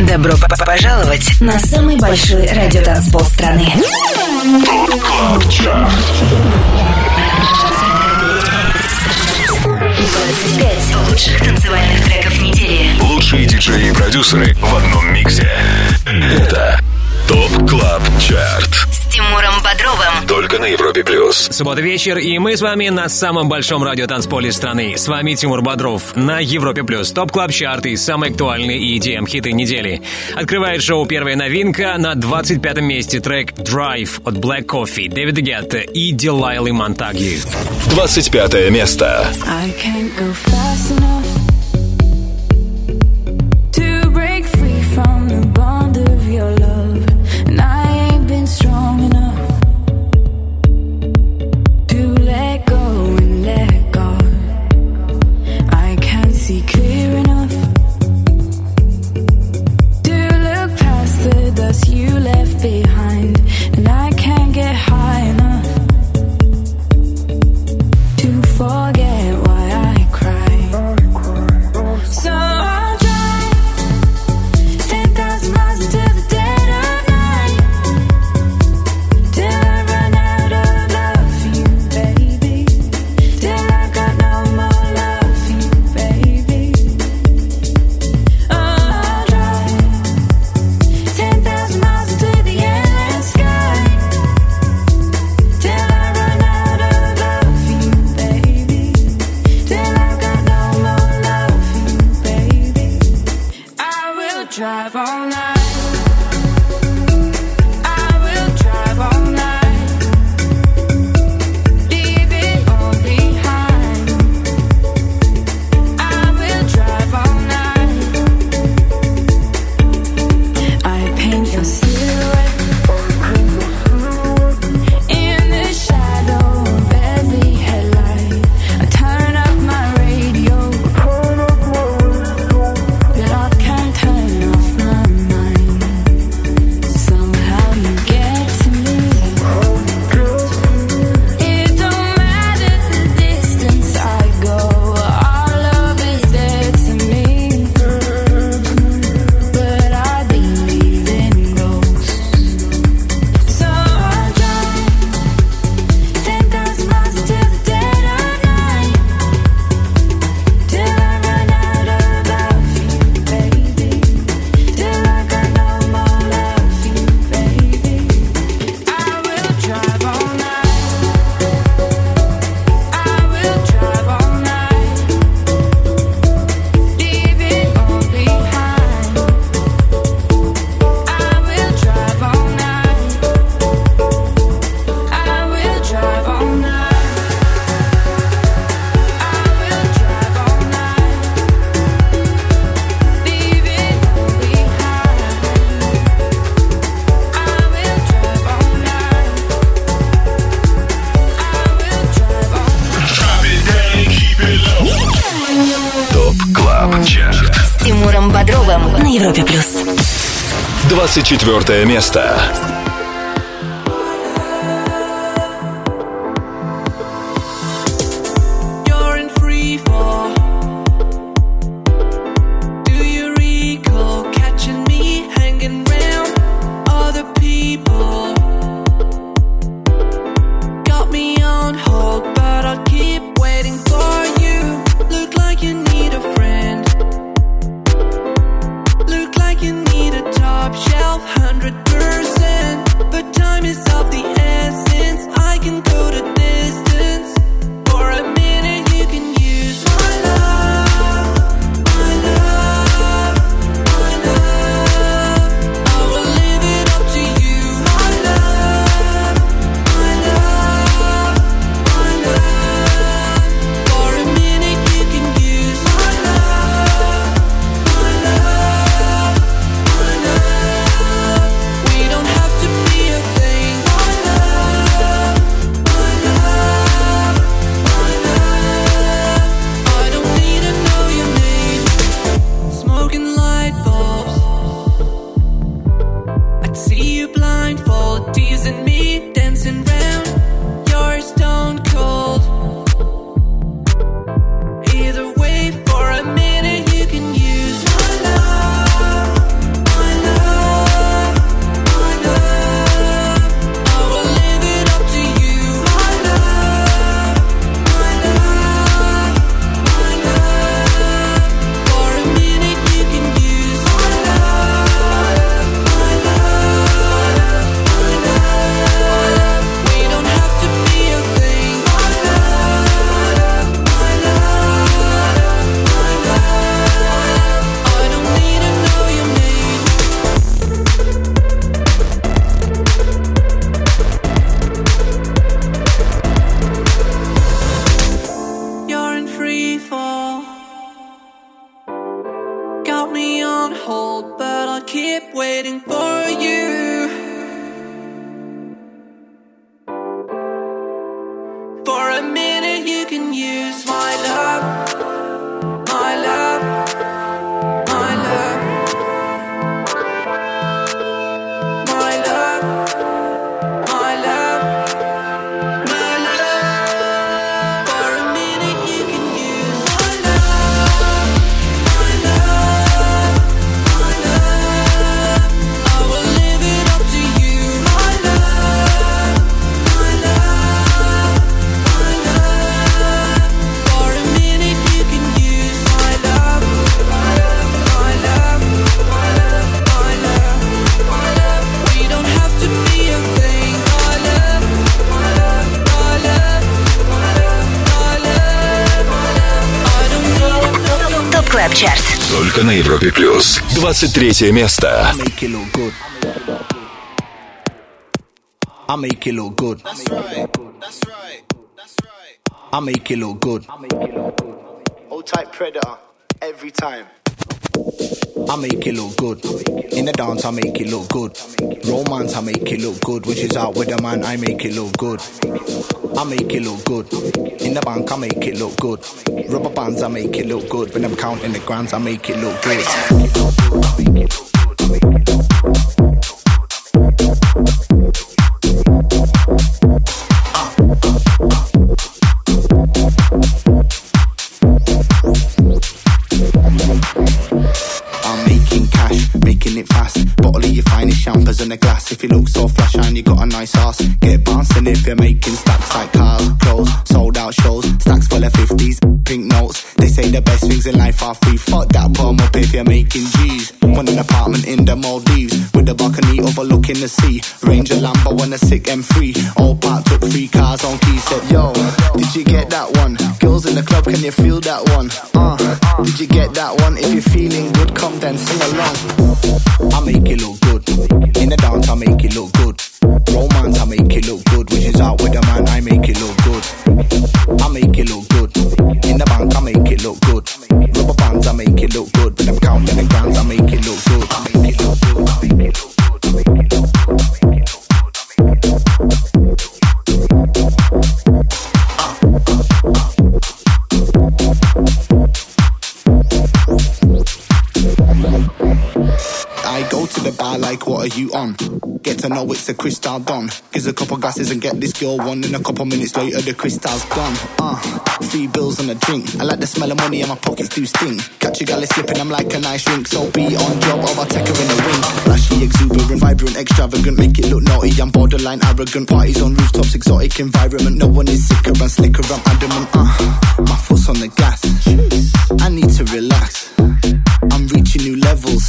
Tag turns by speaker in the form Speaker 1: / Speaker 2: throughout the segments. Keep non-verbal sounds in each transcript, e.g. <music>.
Speaker 1: Добро пожаловать на самый большой радиотанцпол страны. Пять лучших танцевальных треков недели.
Speaker 2: Лучшие диджеи и продюсеры в одном миксе. Это ТОП КЛАБ ЧАРТ
Speaker 1: С Тимуром Бодровым
Speaker 2: Только на Европе Плюс
Speaker 3: Суббота вечер, и мы с вами на самом большом радиотанцполе страны. С вами Тимур Бодров на Европе Плюс. ТОП КЛАБ ЧАРТ и самые актуальные и EDM хиты недели. Открывает шоу «Первая новинка» на 25 месте трек «Drive» от Black Coffee, Дэвида Гетта и Делайлы Монтаги.
Speaker 2: 25 место
Speaker 4: I can't go fast enough.
Speaker 2: 24 место. Только на Европе плюс. 23 место.
Speaker 5: make it look good. I make it look good. That's right. That's right. That's right. I make it look good.
Speaker 6: Hold tight, predator. Every time.
Speaker 5: I make it look good. In the dance, I make it look good. Romance, I make it look good. Which is out with a man, I make it look good. I make it look good. In the bank, I make it look good. Rubber bands, I make it look good. When I'm counting the grands, I make it look good. I'm it fast. Bottle of your finest champers in a glass. If you look so flash and you got a nice ass, get bouncing if you're making stacks like cars, clothes, sold out shows, stacks full of 50s, pink notes. They say the best things in life are free. Fuck that, put 'em up if you're making G's. Want an apartment in the Maldives with a balcony overlooking the sea. Ranger Lambo on a sick M3. All parked up, three cars on key. Said, Yo, did you get that one? Girls in the club, can you feel that one? Uh, did you get that one? If you're feeling good, come then sing along. I make it look good. In the dance, I make it look good. Romance, I make it look good. Which out with the man, I make it look good. I make it look good. In the bank, I make it look good. Rubber bands, I make it look good. When I'm counting the grands, I make it look good. I make it look good. I make it look good. I make the bar like, what are you on? Get to know it's the Crystal Don. Gives a couple glasses and get this girl one. And a couple minutes later, the crystal's gone. Uh, three bills and a drink. I like the smell of money and my pockets do sting. Catch a galley slipping, I'm like a nice drink. So be on job I'll take her in a wing. Flashy, exuberant, vibrant, extravagant. Make it look naughty, I'm borderline arrogant. Parties on rooftops, exotic environment. No one is sicker and slicker, I'm adamant. Uh, my foot's on the gas. I need to relax. I'm reaching new levels,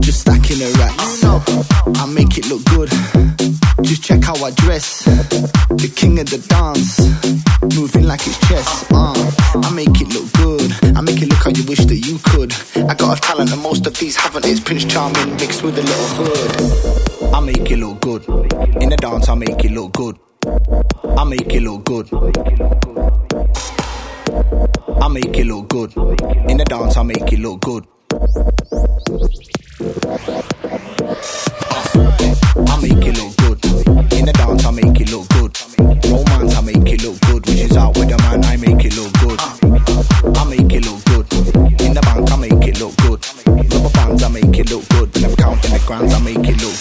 Speaker 5: just stacking the racks. I make it look good, just check how I dress. The king of the dance, moving like it's chess. Uh, I make it look good, I make it look how you wish that you could. I got a talent and most of these haven't. It's Prince Charming mixed with a little hood. I make it look good, in the dance I make it look good. I make it look good. I make it look good. In the dance, I make it look good. I make it look good. In the dance, I make it look good. Romance, I make it look good. Out with the man, I make it look good. I make it look good. In the bank, I make it look good. Rubber bands, I make it look good. I'm counting the I make it look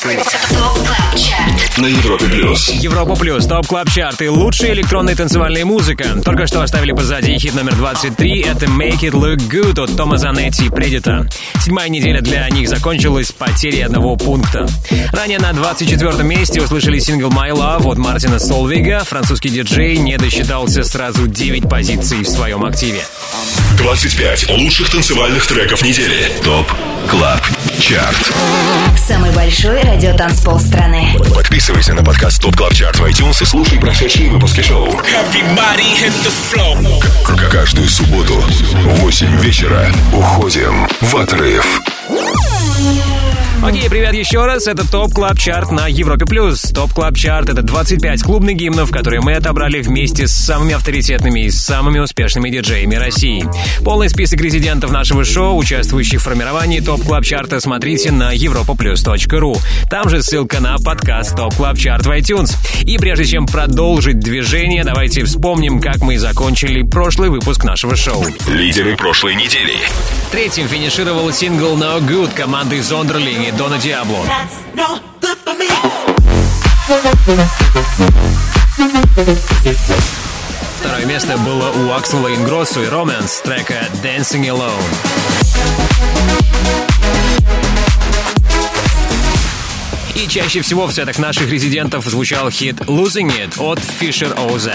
Speaker 1: Чарт.
Speaker 2: На Европе плюс.
Speaker 3: Европа плюс, топ клаб чарт и лучшая электронная танцевальная музыка. Только что оставили позади хит номер 23. Это Make It Look Good от Тома Занетти и Предита. Седьмая неделя для них закончилась потерей одного пункта. Ранее на 24 месте услышали сингл My Love от Мартина Солвига. Французский диджей не досчитался сразу 9 позиций в своем активе.
Speaker 2: 25 лучших танцевальных треков недели. Top Club Chart.
Speaker 1: Самый большой радиотанцпол страны.
Speaker 2: Подписывайся на подкаст Top Club Chart в iTunes и слушай прошедшие выпуски шоу. К- Каждую субботу в 8 вечера уходим в отрыв.
Speaker 3: Окей, привет еще раз. Это Top Club Chart на Европе+. плюс. Top Club Chart — это 25 клубных гимнов, которые мы отобрали вместе с самыми авторитетными и самыми успешными диджеями России. Полный список резидентов нашего шоу, участвующих в формировании Top Club Chart а, смотрите на europaplus.ru. Там же ссылка на подкаст Top Club Chart в iTunes. И прежде чем продолжить движение, давайте вспомним, как мы закончили прошлый выпуск нашего шоу.
Speaker 2: Лидеры прошлой недели.
Speaker 3: Третьим финишировал сингл No Good команды Зондерли и Дона Диабло. Второе место было у Аксела Ингроссу и Романс трека Dancing Alone. И чаще всего в сетах наших резидентов звучал хит Losing It от Fisher OZ.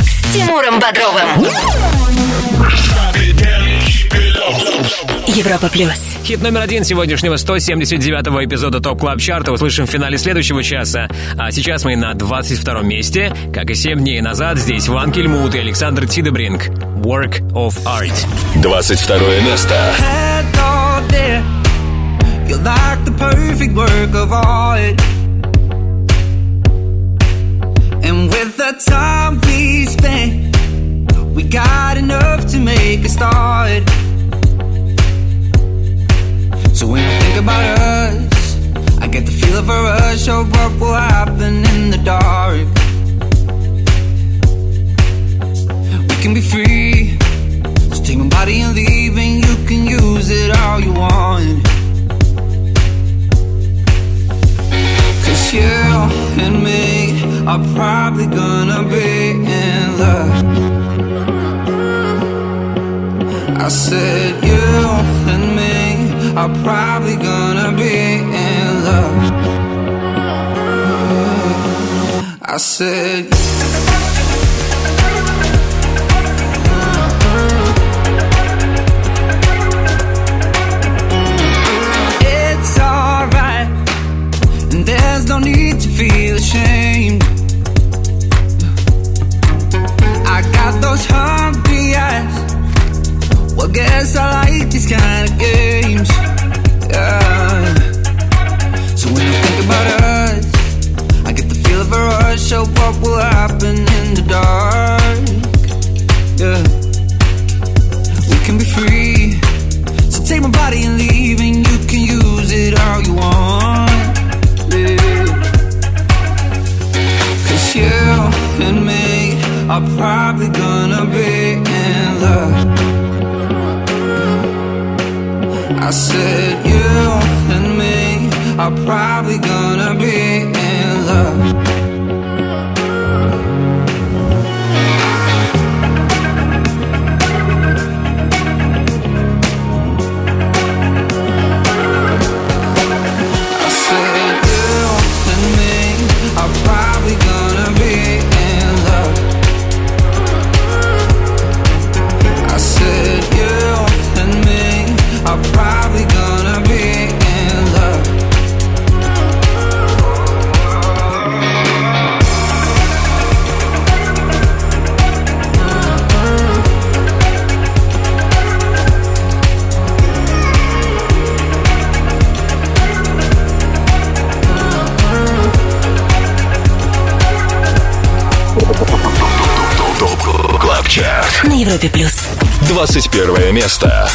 Speaker 1: С Тимуром Бодровым. Европа плюс.
Speaker 3: Хит номер один сегодняшнего 179-го эпизода Top Club Chart а услышим в финале следующего часа. А сейчас мы на 22-м месте. Как и 7 дней назад, здесь Ван Кельмут и Александр Тидебринг. Work of Art.
Speaker 2: 22 место.
Speaker 7: You're like the perfect work of art. And with the time we spent, we got enough to make a start. So when I think about us, I get the feel of a rush of what will happen in the dark. We can be free. So take my body and leave, and you can use it all you want. Cause you and me are probably gonna be in love. I said you and me are probably gonna be in love. I said it's alright, and there's no need to feel ashamed. I got those hungry eyes. Well, guess I like these kind of games. Yeah. So when I think about us, I get the feel of a rush of what will happen in the dark. Yeah. We can be free. So take my body and leave, and you can use it all you want. Cause you and me are probably gonna be in love. I said you and me are probably gonna be in love.
Speaker 1: Европе плюс.
Speaker 2: 21 место.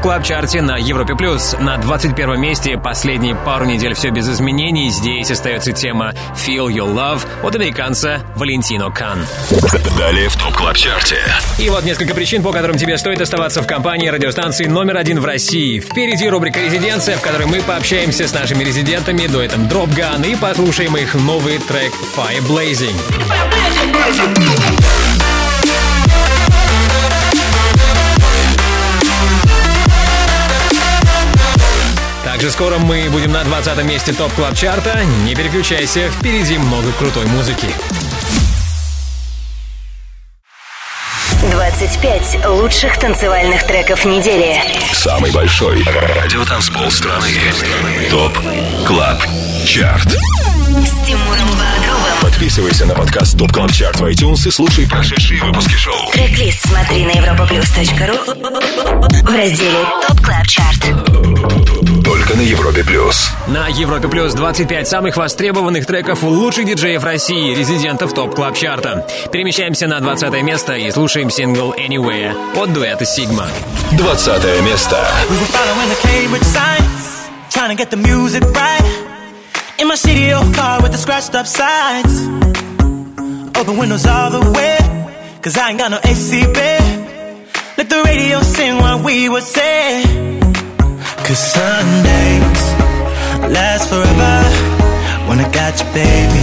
Speaker 3: Top Club Chart е на Европе плюс. На 21 месте последние пару недель все без изменений. Здесь остается тема Feel Your Love от американца Валентино Кан.
Speaker 2: Далее в Top Club Chart е.
Speaker 3: И вот несколько причин, по которым тебе стоит оставаться в компании радиостанции номер один в России. Впереди рубрика «Резиденция», в которой мы пообщаемся с нашими резидентами, дуэтом Gun и послушаем их новый трек Fire Blazing. Также скоро мы будем на 20 месте Top Club Chart а. Не переключайся, впереди много крутой музыки.
Speaker 1: 25 лучших танцевальных треков недели.
Speaker 2: Самый большой радиотанцпол страны. Top Club Chart.
Speaker 1: С Тимуром Бодровым.
Speaker 2: Подписывайся на подкаст Top Club Chart в iTunes и слушай прошедшие выпуски шоу.
Speaker 1: Трек-лист смотри на europaplus.ru в разделе Top Club Chart.
Speaker 2: Только на Европе Плюс.
Speaker 3: На Европе Плюс 25 самых востребованных треков у лучших диджеев России, резидентов топ клаб чарта. Перемещаемся на 20 место и слушаем сингл Anywhere от дуэта Sigma.
Speaker 2: 20 место.
Speaker 8: We were following the Cambridge signs, trying to get the music right. In my city old car with the scratched up sides. Open windows all the way, cause I ain't got no AC, babe. Let the radio sing what we would say. Cause Sundays last forever when I got you, baby.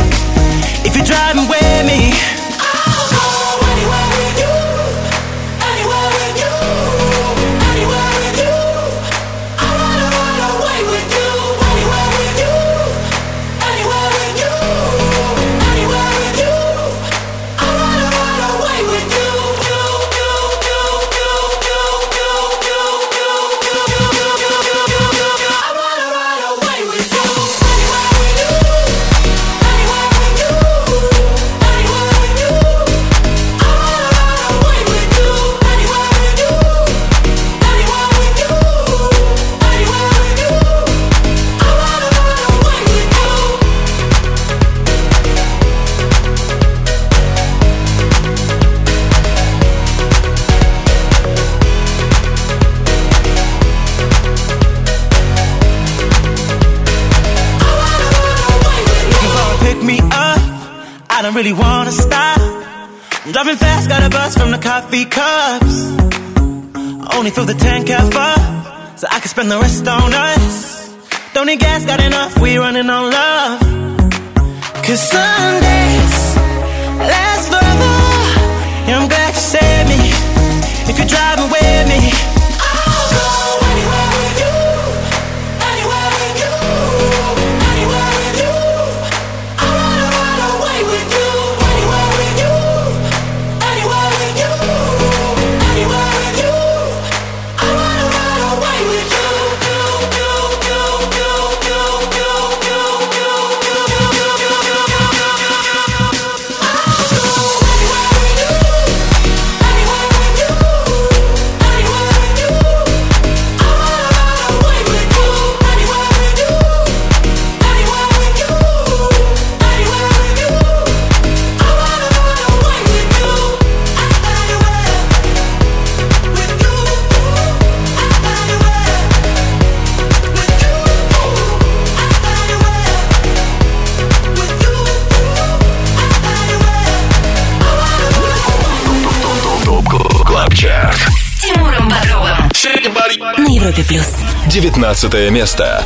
Speaker 8: If you're driving with me, I'll go anywhere with you. Really wanna stop. Driving fast, got a bus from the coffee cups. Only through the tank half up, so I can spend the rest on us. Don't need gas, got enough. We running on love. Cause Sundays last forever. Yeah, I'm glad you saved me. If you're driving with me,
Speaker 2: 19 место.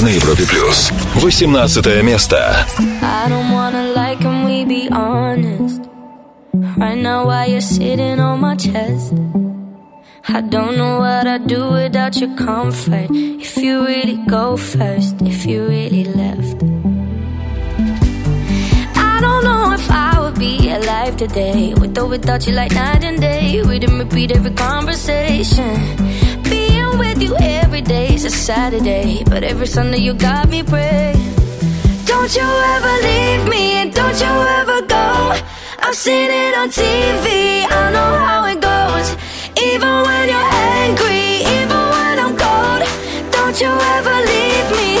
Speaker 2: На Европе плюс. 18 место.
Speaker 4: I don't wanna lie, can we be honest? Right now, while you're sitting on my chest, I don't know what I'd do without your comfort. If you really go first, if you really left. I don't know if I would be alive today with or without you, like night and day. We didn't repeat every conversation. With you every day is a Saturday, but every Sunday you got me praying. Don't you ever leave me don't you ever go. I've seen it on TV, I know how it goes. Even when you're angry, even when I'm cold. Don't you ever leave me,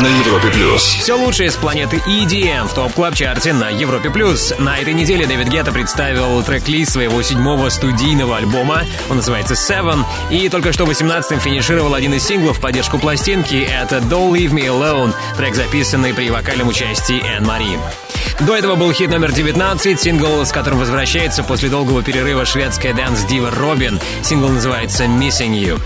Speaker 2: На Европе плюс.
Speaker 3: Все лучшее с планеты EDM в топ клаб чарте на Европе плюс. На этой неделе Дэвид Гетта представил трек-лист своего седьмого студийного альбома. Он называется Seven. И только что 18-м финишировал один из синглов в поддержку пластинки. Это Don't Leave Me Alone, трек, записанный при вокальном участии Энн Мари. До этого был хит номер 19, сингл, с которым возвращается после долгого перерыва шведская dance -дива Робин. Сингл называется «Missing You».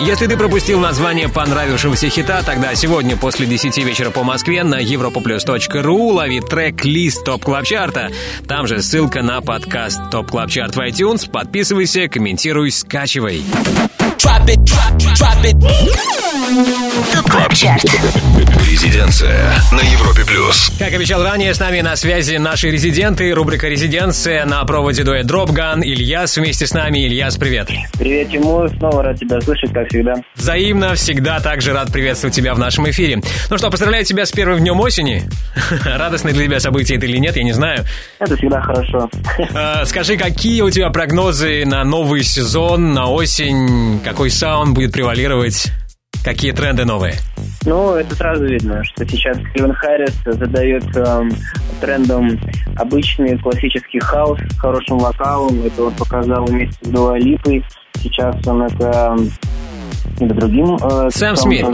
Speaker 3: Если ты пропустил название понравившегося хита, тогда сегодня после 10 вечера по Москве на europaplus.ru лови трек-лист Top Club Chart а. Там же ссылка на подкаст Top Club Chart в iTunes. Подписывайся, комментируй, скачивай.
Speaker 1: Чарт.
Speaker 2: Резиденция на Европе плюс.
Speaker 3: Как обещал ранее, с нами на связи наши резиденты, рубрика «Резиденция» на проводе дуэт Дропган. Ильяс вместе с нами. Ильяс, привет.
Speaker 9: Привет, Тимур. Снова рад тебя слышать, как всегда.
Speaker 3: Взаимно, всегда также рад приветствовать тебя в нашем эфире. Ну что, поздравляю тебя с первым днем осени. <laughs> Радостное для тебя событие это или нет, я не знаю.
Speaker 9: Это всегда хорошо. <laughs>
Speaker 3: Э, Скажи, какие у тебя прогнозы на новый сезон, на осень? Какой саунд будет превалировать? Какие тренды новые?
Speaker 9: Ну, это сразу видно, что сейчас Кэлвин Харрис задает эм, трендом обычный классический хаус с хорошим вокалом. Это он показал вместе с Дуа Липой. Сейчас он это и другим... э,
Speaker 3: Сэм Смит.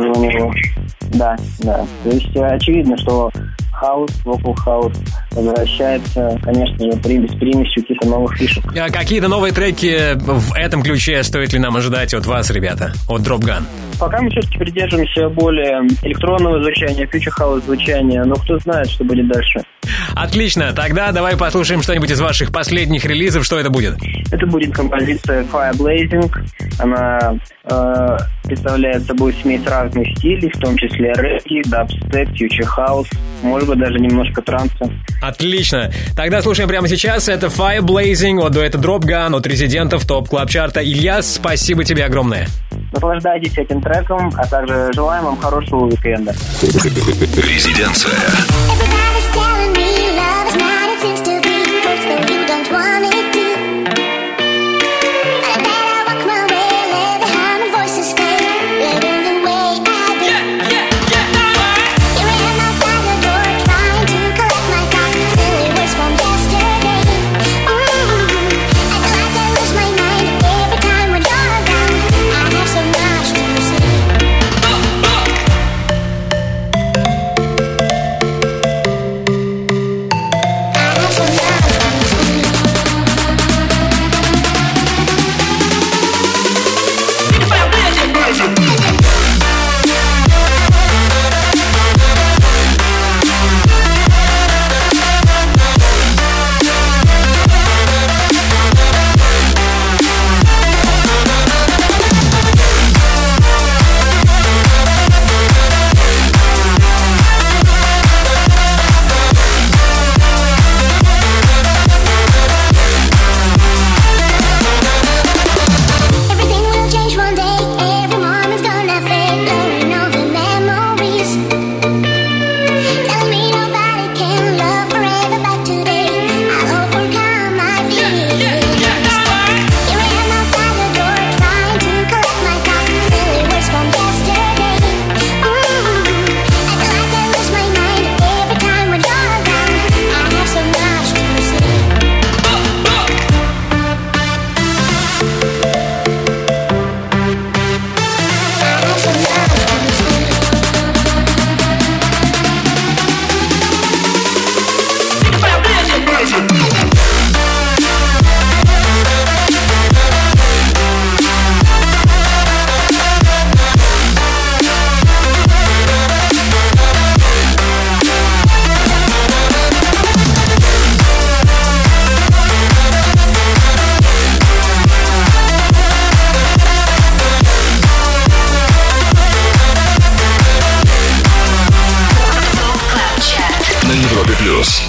Speaker 9: Да, да. То есть э, очевидно, что хаус, вокал хаус возвращается, конечно же, при, с примесью каких-то новых фишек.
Speaker 3: А Какие-то новые треки в этом ключе стоит ли нам ожидать от вас, ребята, от Dropgun?
Speaker 9: Пока мы все-таки придерживаемся более электронного звучания, future house звучания, но кто знает, что будет дальше.
Speaker 3: Отлично, тогда давай послушаем что-нибудь из ваших последних релизов, что это будет?
Speaker 9: Это будет композиция Fire Blazing. Она э, представляет собой смесь разных стилей, в том числе регги, дабстеп, future house, может быть, даже немножко транса.
Speaker 3: Отлично. Тогда слушаем прямо сейчас. Это Fire Blazing от дуэта Dropgun от резидентов TOP Club Chart а. Ильяс, спасибо тебе огромное.
Speaker 9: Наслаждайтесь этим треком, а также желаем вам хорошего уикенда.
Speaker 10: Резиденция.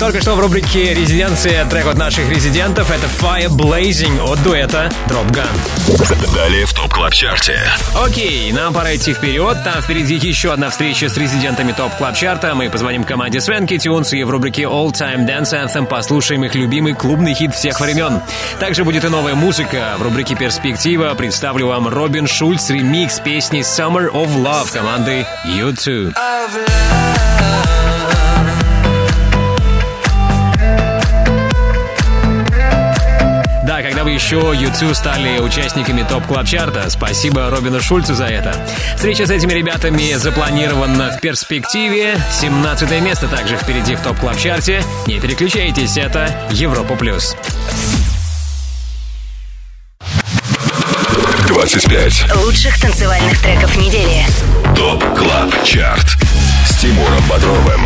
Speaker 3: Только что в рубрике «Резиденция» трек от наших резидентов. Это Fire Blazing от дуэта Drop Gun.
Speaker 10: Далее в топ клаб чарте
Speaker 3: Окей, нам пора идти вперед. Там впереди еще одна встреча с резидентами топ клаб чарта Мы позвоним команде Свенки Тюнс и в рубрике All Time Dance Anthem послушаем их любимый клубный хит всех времен. Также будет и новая музыка. В рубрике «Перспектива» представлю вам Робин Шульц ремикс песни Summer of Love команды U2. Да, когда еще YouTube стали участниками TOP Club Chart а. Спасибо Робину Шульцу за это. Встреча с этими ребятами запланирована в перспективе. 17 место также впереди в TOP Club Chart е. Не переключайтесь, это Европа Плюс.
Speaker 10: 25.
Speaker 1: Лучших танцевальных треков недели.
Speaker 10: TOP Club Chart. С Тимуром Бодровым.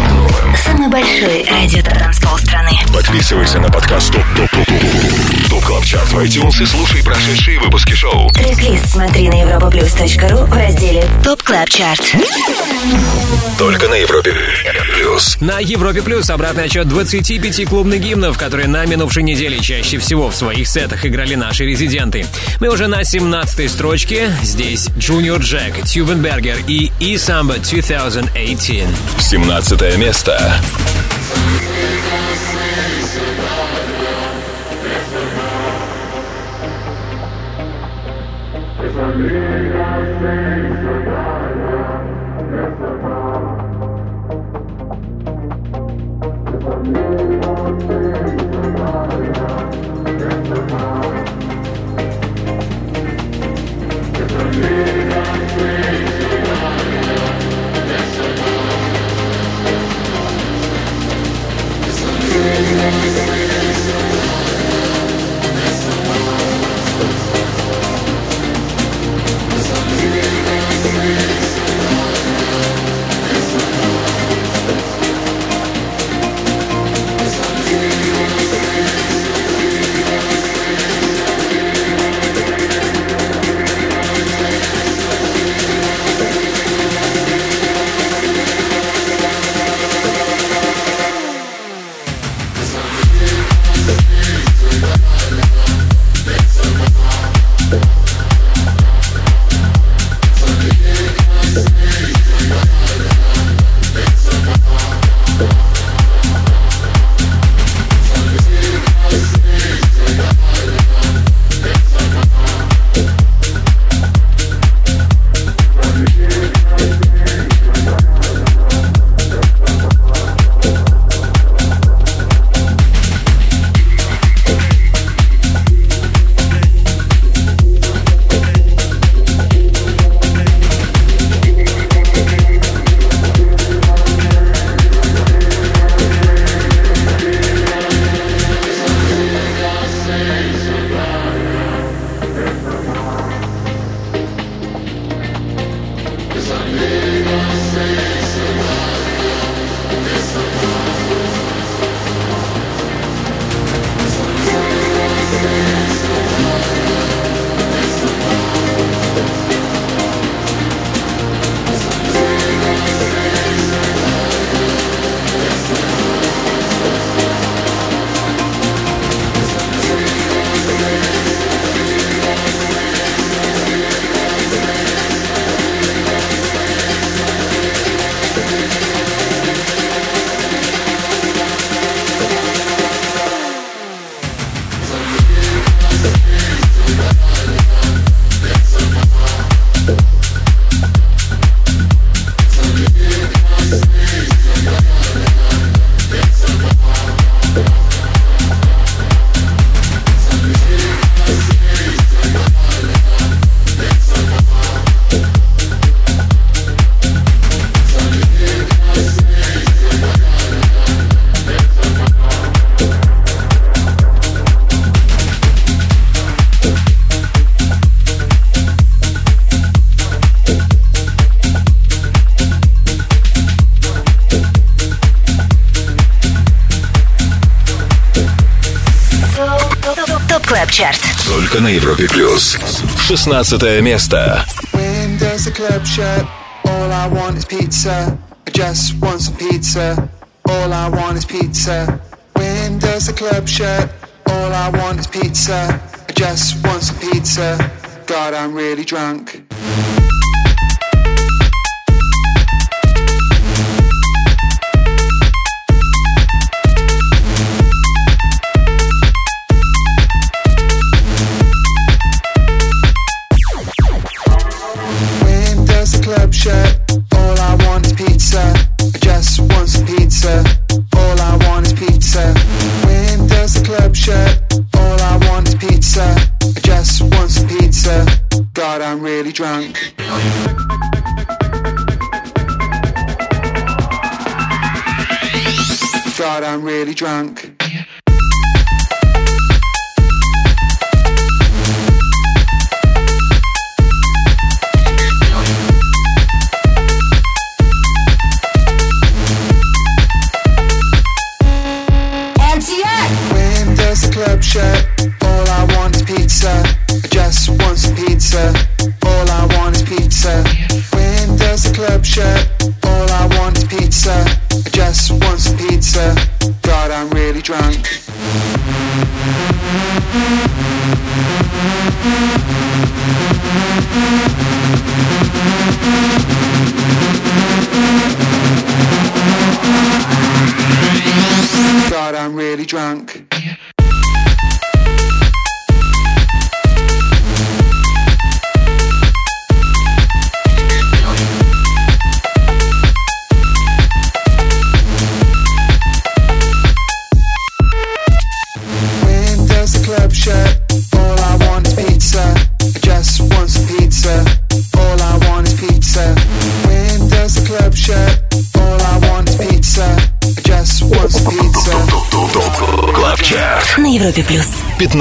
Speaker 1: Самый большой радиотанцпол страны.
Speaker 10: Подписывайся на подкаст TOP TOP TOP TOP TOP Club Chart в iTunes и слушай прошедшие выпуски шоу.
Speaker 1: Трек-лист смотри на europaplus.ru в разделе TOP Club Chart.
Speaker 10: Только на Европе плюс.
Speaker 3: На Европе Плюс обратный отсчет 25 клубных гимнов, которые на минувшей неделе чаще всего в своих сетах играли наши резиденты. Мы уже на 17 строчке. Здесь Junior Jack, Tube & Berger и E-Samba 2018.
Speaker 10: 17 место.
Speaker 2: 16 место.
Speaker 11: When does the club shut? All I want is pizza. I just want some pizza. All I want is pizza. When does the club shut? All I want is pizza. I just want some pizza. God, I'm really drunk.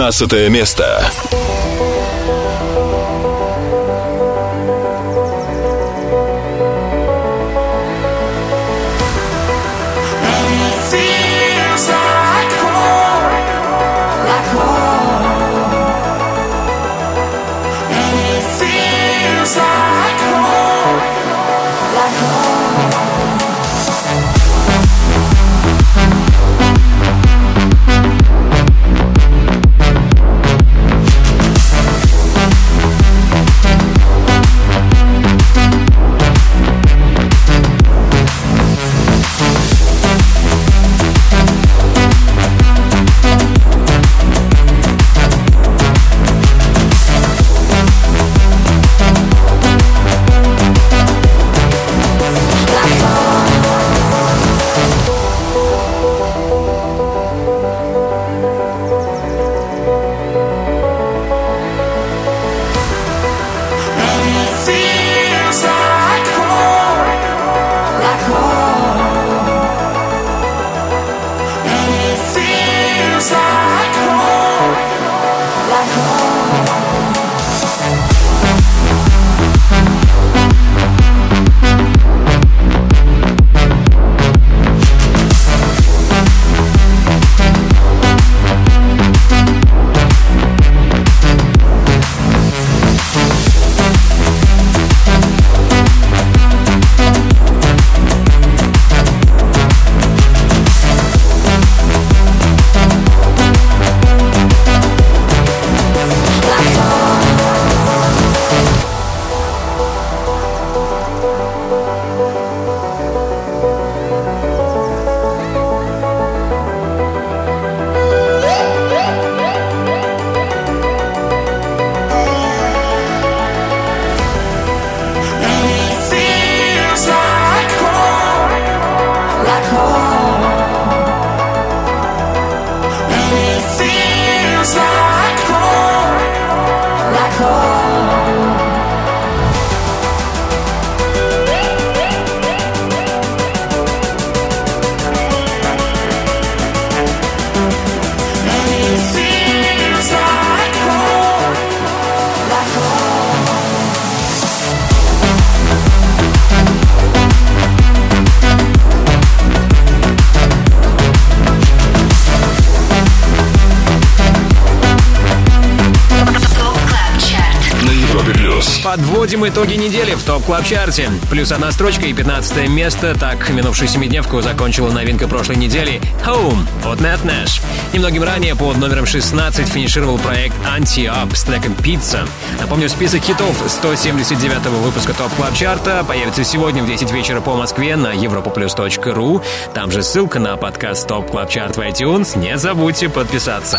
Speaker 2: 13 место.
Speaker 3: Итоги недели в TOP Club Chart е. Плюс одна строчка и 15 место. Так, минувшую семидневку закончила новинка прошлой недели Home от Matt Nash. Немногим ранее под номером 16 финишировал проект Anti-Up с треком Pizza. Напомню, список хитов 179 выпуска TOP Club Chart а появится сегодня в 10 вечера по Москве на europaplus.ru. Там же ссылка на подкаст TOP Club Chart в iTunes. Не забудьте подписаться.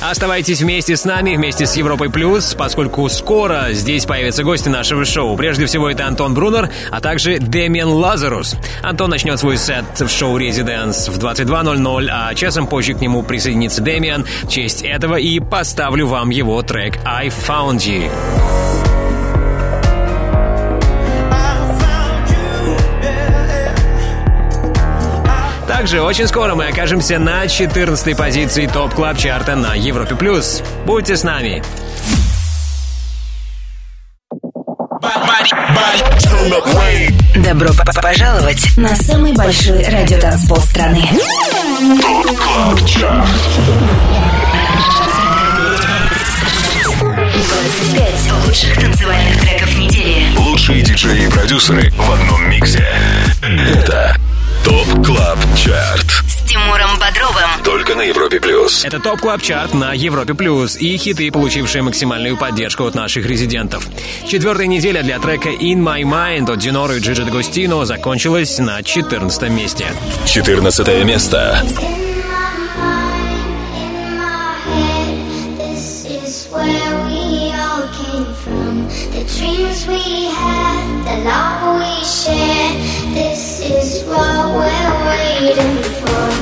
Speaker 3: Оставайтесь вместе с нами, вместе с Европой Плюс, поскольку скоро здесь появятся гости нашего шоу. Прежде всего, это Антон Брунер, а также Дэмиан Лазарус. Антон начнет свой сет в шоу «Резиденс» в 22.00, а часом позже к нему присоединится Дэмиан. В честь этого и поставлю вам его трек «I Found You». Также очень скоро мы окажемся на 14 позиции TOP Club Chart а на Европе+. плюс. Будьте с нами.
Speaker 1: Добро пожаловать на самый большой радиотанцпол страны.
Speaker 2: Club Chart.
Speaker 1: 25 лучших танцевальных треков недели.
Speaker 2: Лучшие диджеи и продюсеры в одном миксе. Это TOP Club Chart.
Speaker 1: С Тимуром Бодровым.
Speaker 2: Только на Европе Плюс.
Speaker 3: Это TOP Club Chart на Европе Плюс и хиты, получившие максимальную поддержку от наших резидентов. Четвертая неделя для трека In My Mind от Диноро и Джиджи Дагостино закончилась на 14 месте.
Speaker 2: 14 место.
Speaker 12: Dreams we had, the love we shared. This is what we're waiting for.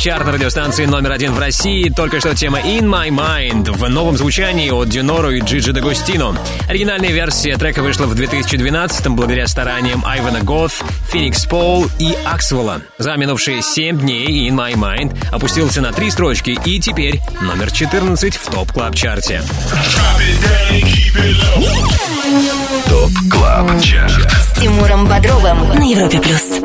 Speaker 3: TOP Club Chart радиостанции номер один в России. Только что тема In My Mind в новом звучании от Dynoro и Gigi D'Agostino. Оригинальная версия трека вышла в 2012-м благодаря стараниям Айвана Гофа, Feenixpawl и Аксвелла. За минувшие 7 дней In My Mind опустился на три строчки и теперь номер 14 в TOP Club Chart
Speaker 2: е. TOP Club Chart.
Speaker 1: С Тимуром Бодровым на Европе Плюс.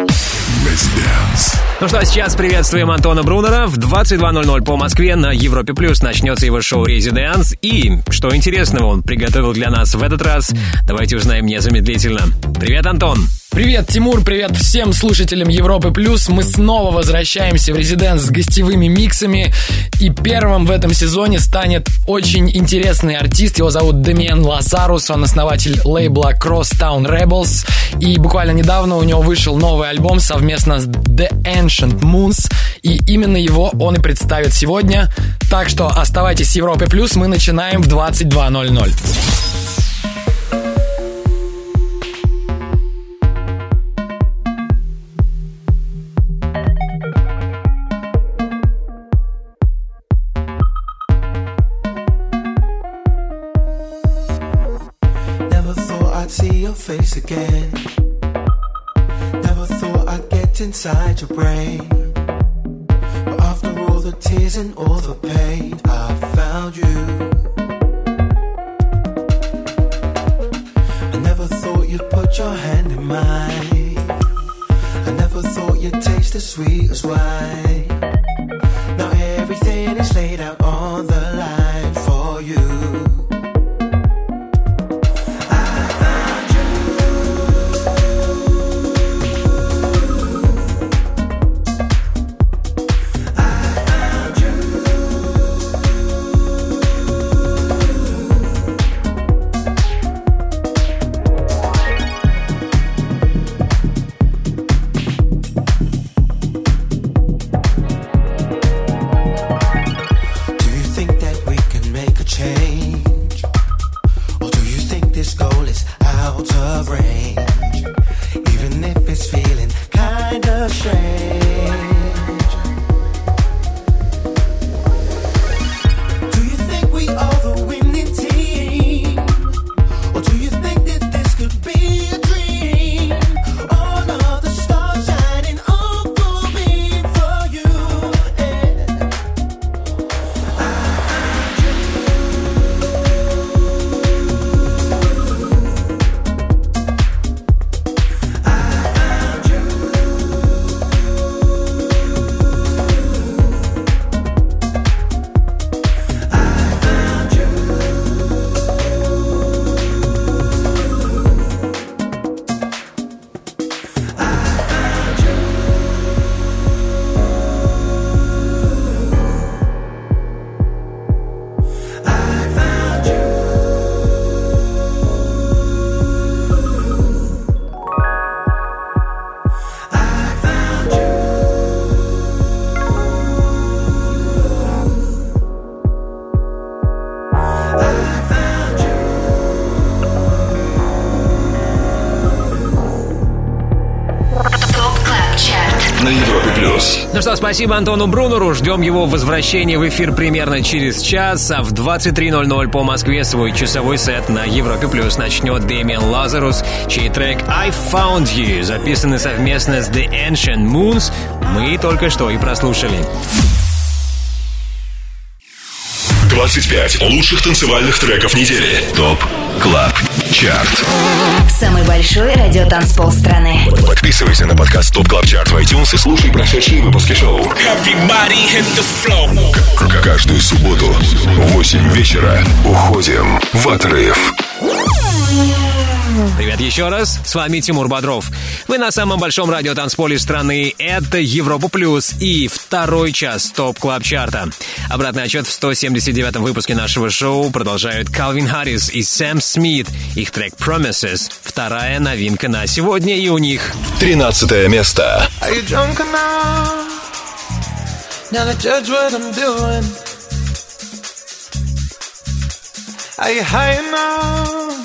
Speaker 3: Ну что, сейчас приветствуем Антона Брунера. В 22.00 по Москве на Европе Плюс начнется его шоу «Резиденс». И, что интересного он приготовил для нас в этот раз, давайте узнаем незамедлительно. Привет, Антон!
Speaker 13: Привет, Тимур, привет всем слушателям Европы Плюс. Мы снова возвращаемся в резиденс с гостевыми миксами. И первым в этом сезоне станет очень интересный артист. Его зовут Демиан Лазарус. Он основатель лейбла Crosstown Rebels. И буквально недавно у него вышел новый альбом совместно с The Ancient Moons. И именно его он и представит сегодня. Так что оставайтесь с Европой Плюс. Мы начинаем в 22.00.
Speaker 14: inside your brain.
Speaker 3: Что, спасибо Антону Брунеру. Ждем его возвращения в эфир примерно через час, а в 23.00 по Москве свой часовой сет на Европе Плюс начнет Дэмиан Лазарус, чей трек I Found You, записанный совместно с The Ancient Moons, мы только что и прослушали.
Speaker 2: 25 лучших танцевальных треков недели. ТОП КЛАБ ЧАРТ.
Speaker 1: Самый большой радиотанцпол страны.
Speaker 2: Подписывайся на подкаст TOP Club Chart в iTunes и слушай прошедшие выпуски шоу. К- Каждую субботу в 8 вечера уходим в отрыв.
Speaker 3: Привет еще раз, с вами Тимур Бодров. Вы на самом большом радиотанцполе страны. Это Европа Плюс и второй час TOP Club Chart а. Обратный отсчет в 179-м выпуске нашего шоу продолжают Калвин Харрис и Сэм Смит. Их трек Promises. Вторая новинка на сегодня и у них
Speaker 2: 13 место.
Speaker 14: Are you drunk enough now to judge what I'm doing? Are you high enough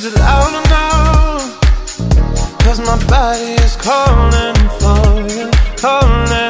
Speaker 14: Is it loud enough? Cause my body is calling for you, calling.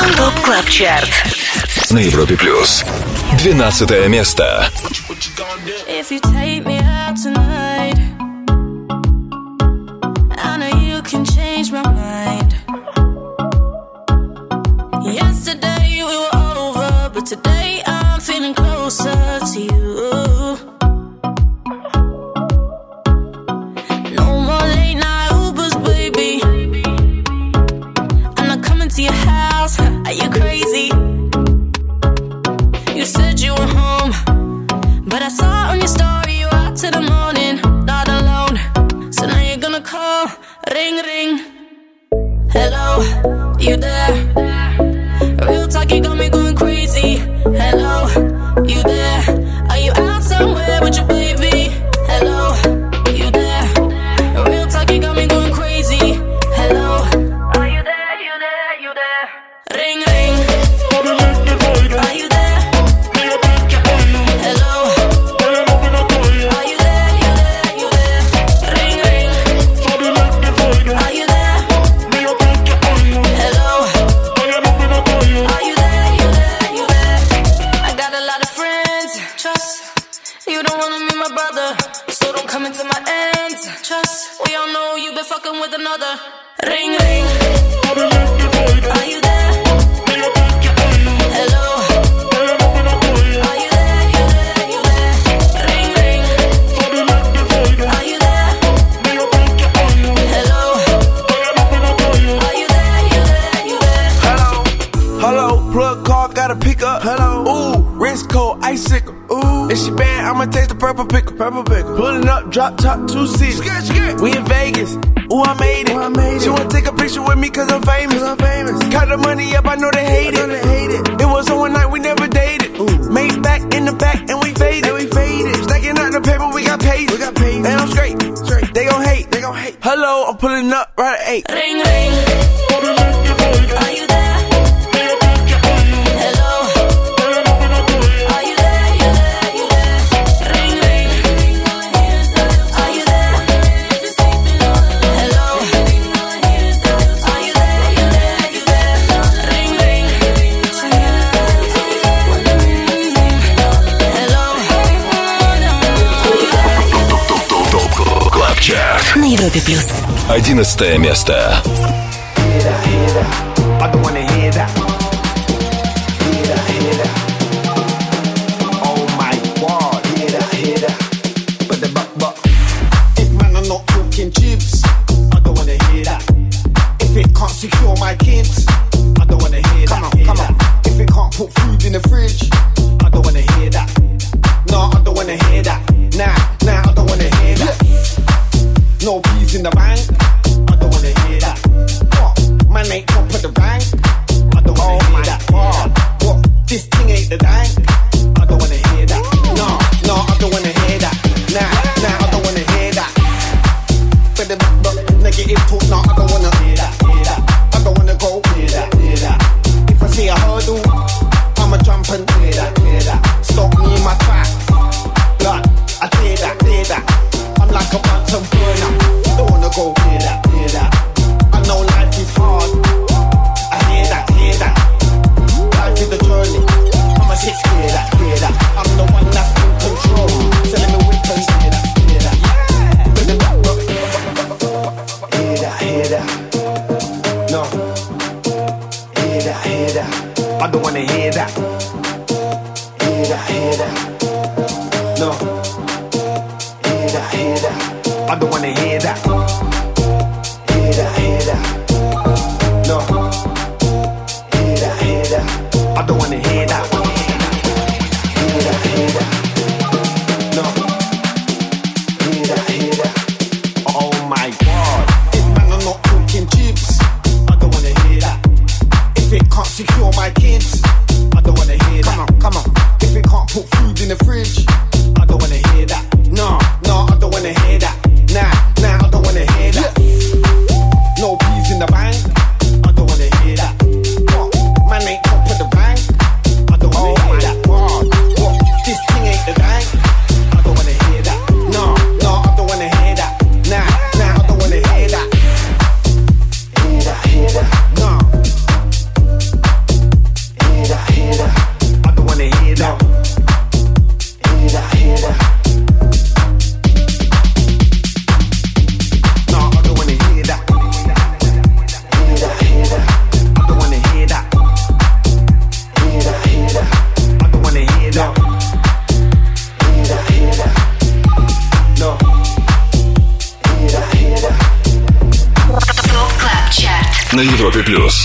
Speaker 1: Топ Клаб Чарт.
Speaker 2: На Европе Плюс. 12 место.
Speaker 4: If you take me out tonight,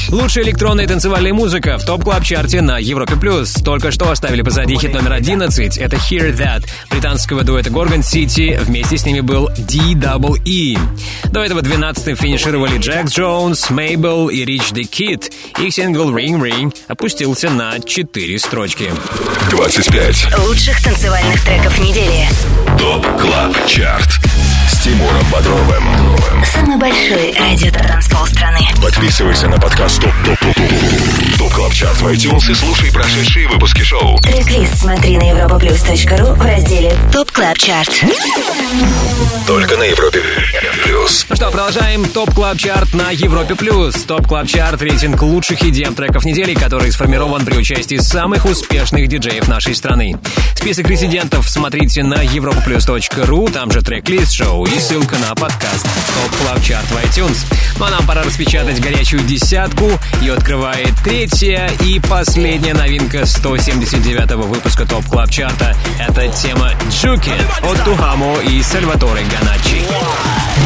Speaker 3: Лучшая электронная танцевальная музыка в топ клаб чарте на Европе плюс. Только что оставили позади хит номер 11. Это Hear That британского дуэта Gorgon City. Вместе с ними был D-Double-E. До этого 12-м финишировали Джекс Джонс, Мейбл и Rich the Kid. Их сингл Ring Ring опустился на 4 строчки.
Speaker 2: 25.
Speaker 1: Лучших танцевальных треков недели.
Speaker 2: ТОП КЛАБ ЧАРТ. С Тимуром Бодровым.
Speaker 1: Самый большой радиотанцпол страны.
Speaker 2: Подписывайся на подкаст TOP TOP TOP TOP TOP Club Chart в iTunes и слушай прошедшие выпуски шоу.
Speaker 1: Трек-лист смотри на europaplus.ru в разделе TOP Club Chart.
Speaker 2: Только на Европе плюс.
Speaker 3: Ну что, продолжаем TOP Club Chart на Европе Плюс. TOP Club Chart — рейтинг лучших EDM треков недели, который сформирован при участии самых успешных диджеев нашей страны. Список резидентов смотрите на europaplus.ru, там же трек-лист шоу и ссылка на подкаст TOP Club Chart в iTunes. Ну а нам пора распечатать горячую десятку. Ее открывает третья и последняя новинка 179-го выпуска ТОП Клаб Чарта. Это тема «Джукет» от Тухамо и Сальваторе Ганачи.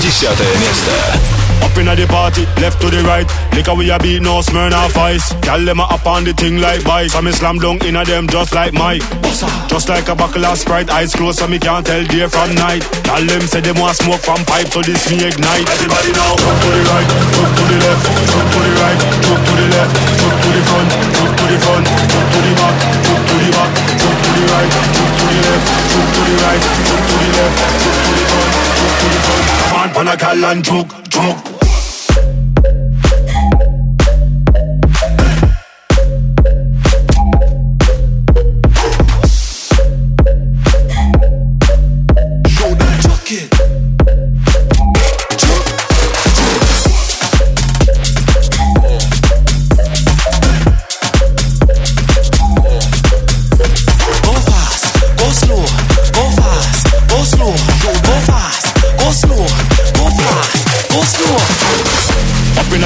Speaker 2: Десятое место.
Speaker 15: Up inna the party, left to the right. Liquor we a beat, no Smirnoff ice. Gyal them a up on the thing like vice. So me slam dunk inna them just like Mike. Just like a buckle of Sprite, eyes closed so me can't tell day from night. Gyal them say them want smoke from pipe, so this me ignite. Everybody now, jump to the right, jump to the left, jump to the right, jump to the left, jump to the front, jump to the front, jump to the back, jump to the back, jump to the right, jump to the left, jump to the right, jump to the left, jump to the front, jump to the front on a
Speaker 8: galant
Speaker 15: joke, joke.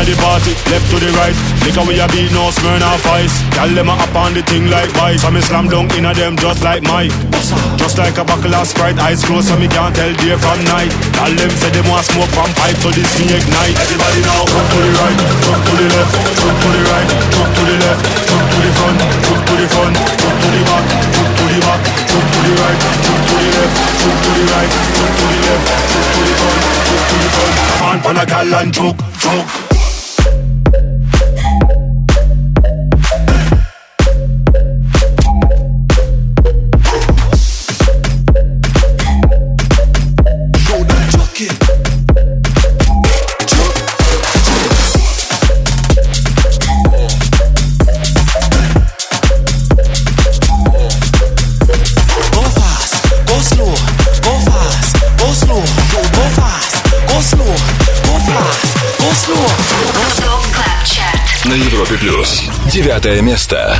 Speaker 15: The party, left to the right. Liquor we a beat, no Smirnoff ice. Gyal them a up on the thing like vice. So me slam dunk inna them just like Mike. Just like a buckle of Sprite, eyes closed so me can't tell day from night. Gyal them say them want smoke from pipe, so this me ignite. Everybody now, jump to the right, jump to the left, jump to the right, jump to the left, jump to the front, jump to the front, jump to the back, jump to the back, jump to the right, jump to the left, jump to the right, jump to the left, jump to the front, jump to the front. On, pan a gal and juke, juke.
Speaker 2: Европе плюс. Девятое место.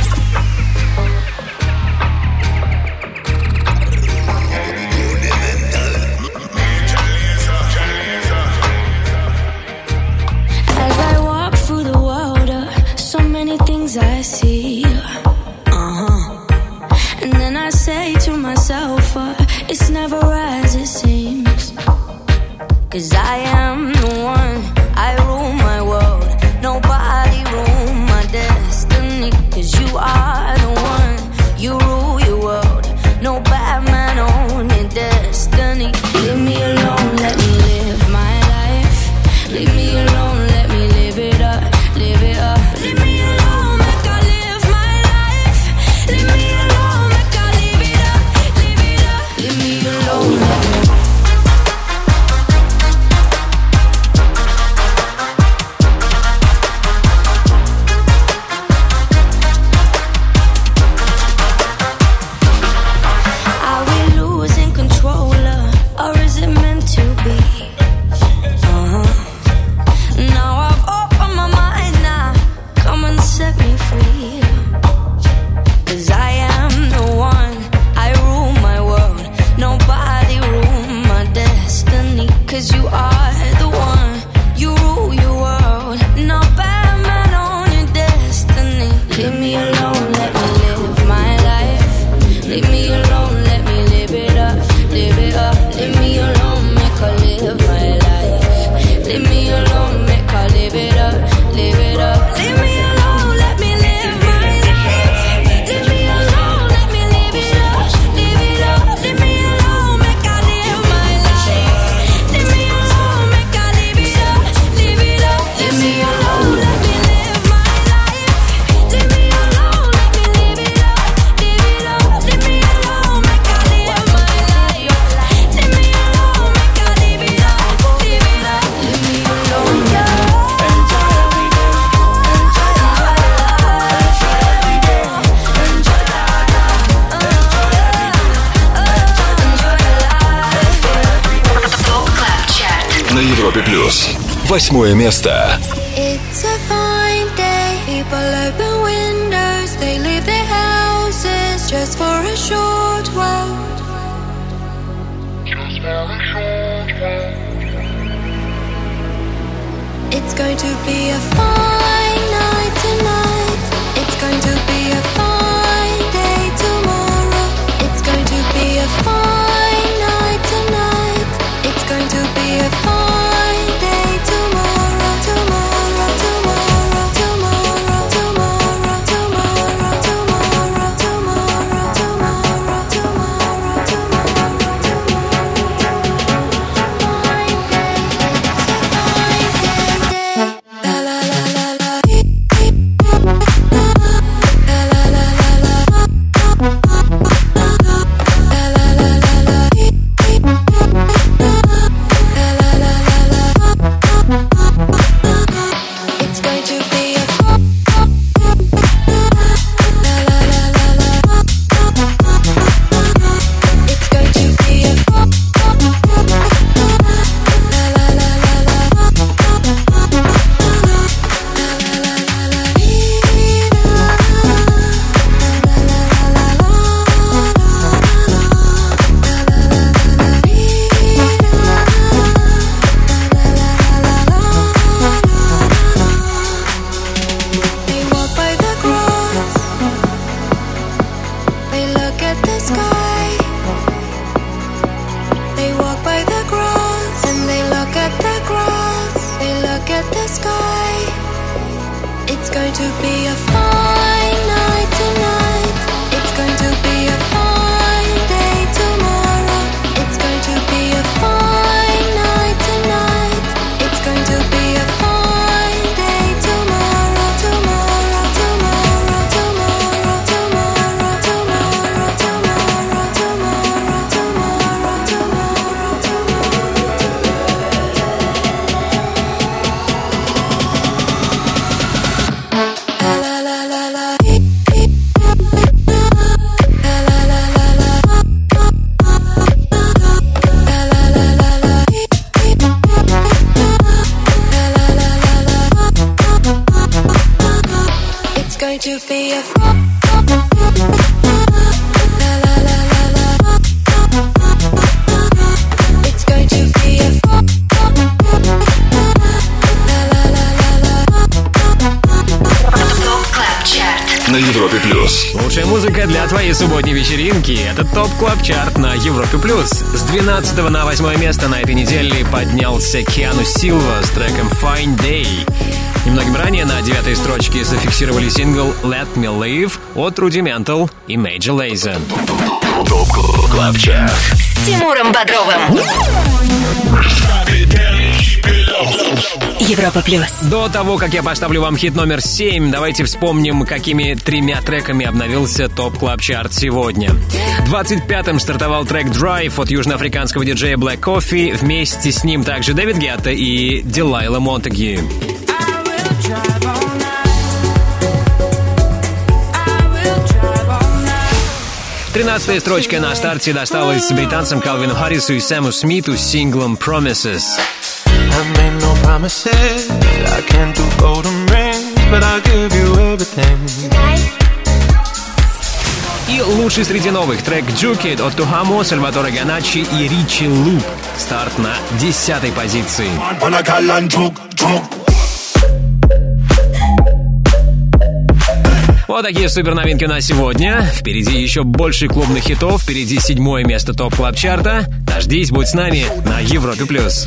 Speaker 3: Поднялся Киану Силва с треком «Fine Day». Немногим ранее на девятой строчке зафиксировали сингл «Let Me Live» от Rudimental и Major Lazer.
Speaker 1: С Тимуром Бодровым. Европа плюс.
Speaker 3: До того, как я поставлю вам хит номер 7, давайте вспомним, какими тремя треками обновился TOP Club Chart сегодня. 25-м стартовал трек Drive от южноафриканского диджея Black Coffee. Вместе с ним также Дэвид Гетта и Дилайла Монтегю. 13 строчка на старте досталась британцам Калвину Харрису и Сэму Смиту с синглом Promises.
Speaker 16: I made promises. I can't do golden rings, but I'll give you everything.
Speaker 3: И лучший среди новых трек Jukid от Тухамо, Сальваторе Ганачи и Ричи Луп. Старт на десятой позиции. Вот такие супер новинки на сегодня. Впереди еще больше клубных хитов. Впереди седьмое место TOP Club Chart а. Дождись, будь с нами на Европе плюс.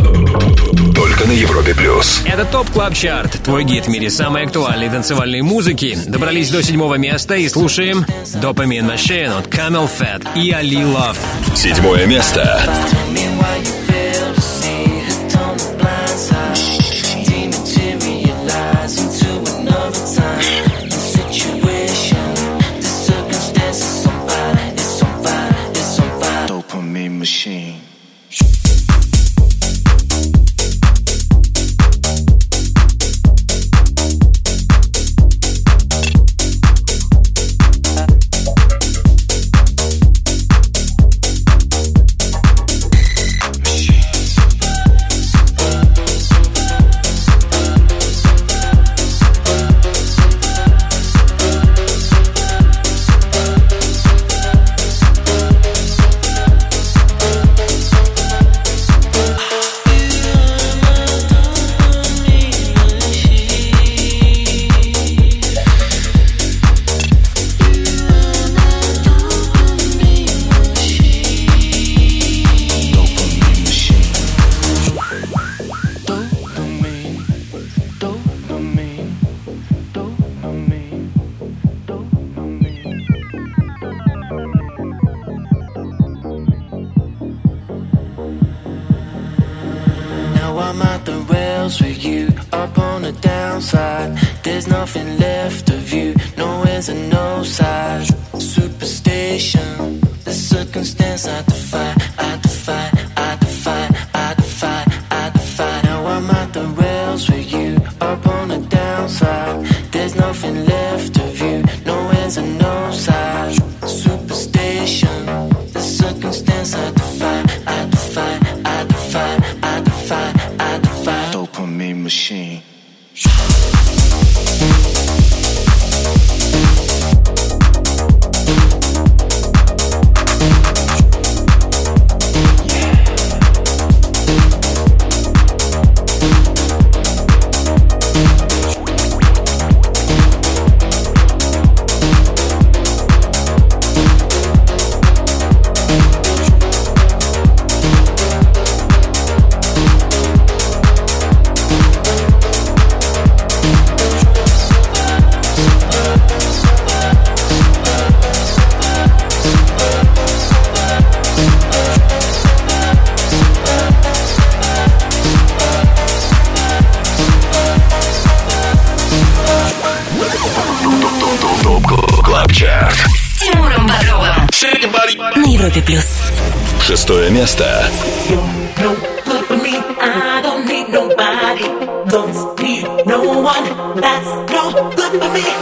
Speaker 2: Только на Европе плюс.
Speaker 3: Это TOP Club Chart, твой гид в мире самой актуальной танцевальной музыки. Добрались до седьмого места и слушаем Dopamine Machine от CamelPhat и Ali Love.
Speaker 2: Седьмое место.
Speaker 16: Dopamine
Speaker 17: that's no good for me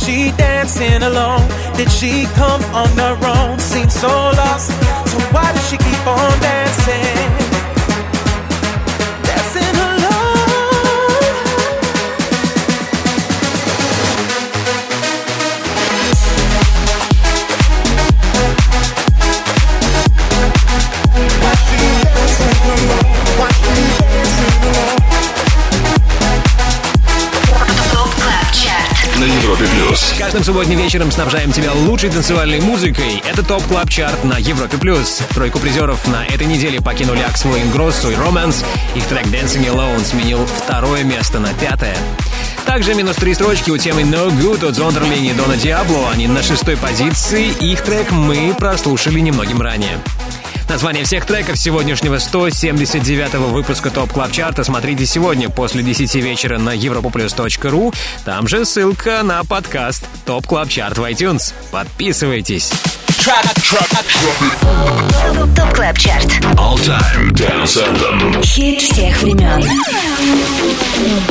Speaker 18: she dancing alone? Did she come on her own? Seems so lost. So why does she keep on dancing?
Speaker 3: Каждым субботним вечером снабжаем тебя лучшей танцевальной музыкой. Это TOP Club Chart на Европе+. плюс. Тройку призеров на этой неделе покинули Axwell Ingrosso и Romans. Их трек Dancing Alone сменил второе место на пятое. Также минус три строчки у темы No Good от Зондерлинг и Дона Диабло. Они на шестой позиции. Их трек мы прослушали немногим ранее. Название всех треков сегодняшнего 179-го выпуска TOP Club Chart а смотрите сегодня после 10 вечера на europaplus.ru. Там же ссылка на подкаст TOP Club Chart в iTunes. Подписывайтесь.
Speaker 1: TOP Club Chart.
Speaker 2: All Time Dance Anthem.
Speaker 1: Хит всех времен.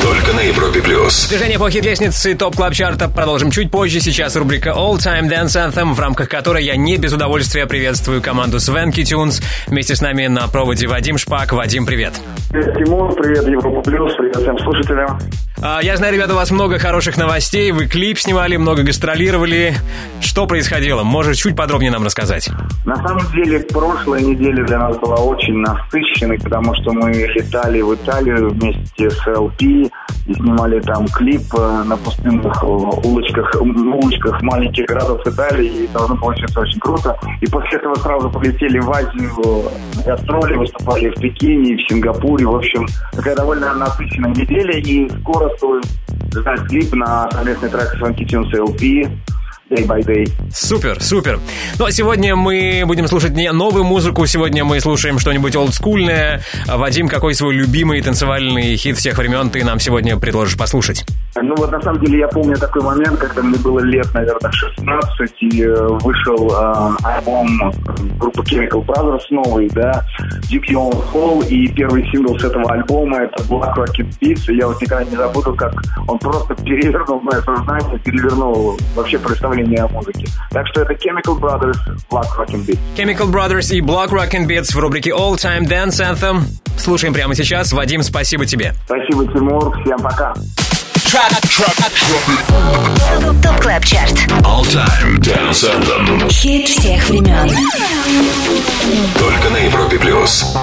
Speaker 2: Только на Европе плюс.
Speaker 3: Движение по хит-лестнице TOP Club Chart а продолжим чуть позже. Сейчас рубрика All Time Dance Anthem, в рамках которой я не без удовольствия приветствую команду Swanky Tunes. Вместе с нами на проводе Вадим Шпак. Вадим, привет.
Speaker 19: Привет, Тимур, привет, Европа Плюс, привет всем слушателям.
Speaker 3: А, Я знаю, ребята, у вас много хороших новостей. Вы клип снимали, много гастролировали. Что происходило? Может, чуть подробнее нам рассказать?
Speaker 19: На самом деле, прошлая неделя для нас была очень насыщенной, потому что мы летали в Италию вместе с LP и снимали там клип э, на пустынных э, улочках, улочках маленьких городов Италии, и должно получиться очень круто. И после этого сразу полетели в Азию на гастроли, выступали в Пекине, в Сингапуре. В общем, такая довольно насыщенная неделя, и скоро стоит ждать клип на совместный трек с Funky Tunes и LP Day by Day.
Speaker 3: Супер, супер. Ну а сегодня мы будем слушать не новую музыку, сегодня мы слушаем что-нибудь олдскульное. Вадим, какой свой любимый танцевальный хит всех времен ты нам сегодня предложишь послушать?
Speaker 19: Ну вот на самом деле я помню такой момент, когда мне было лет, наверное, 16, и э, вышел э, альбом группы Chemical Brothers новый, да, Deep Young Hall, и первый сингл с этого альбома это Black Rocket Beats, и я вот никогда не забуду, как он просто перевернул мое сознание, перевернул вообще представление о музыке. Так что это Chemical Brothers, Black Rocket Beats.
Speaker 3: Chemical Brothers и Block Rock and Beats в рубрике All Time Dance Anthem. Слушаем прямо сейчас. Вадим, спасибо тебе.
Speaker 19: Спасибо, Тимур, всем пока.
Speaker 1: TOP Club Chart.
Speaker 2: All Time Dance Anthem.
Speaker 1: Хит всех времен.
Speaker 2: Только на Европе плюс.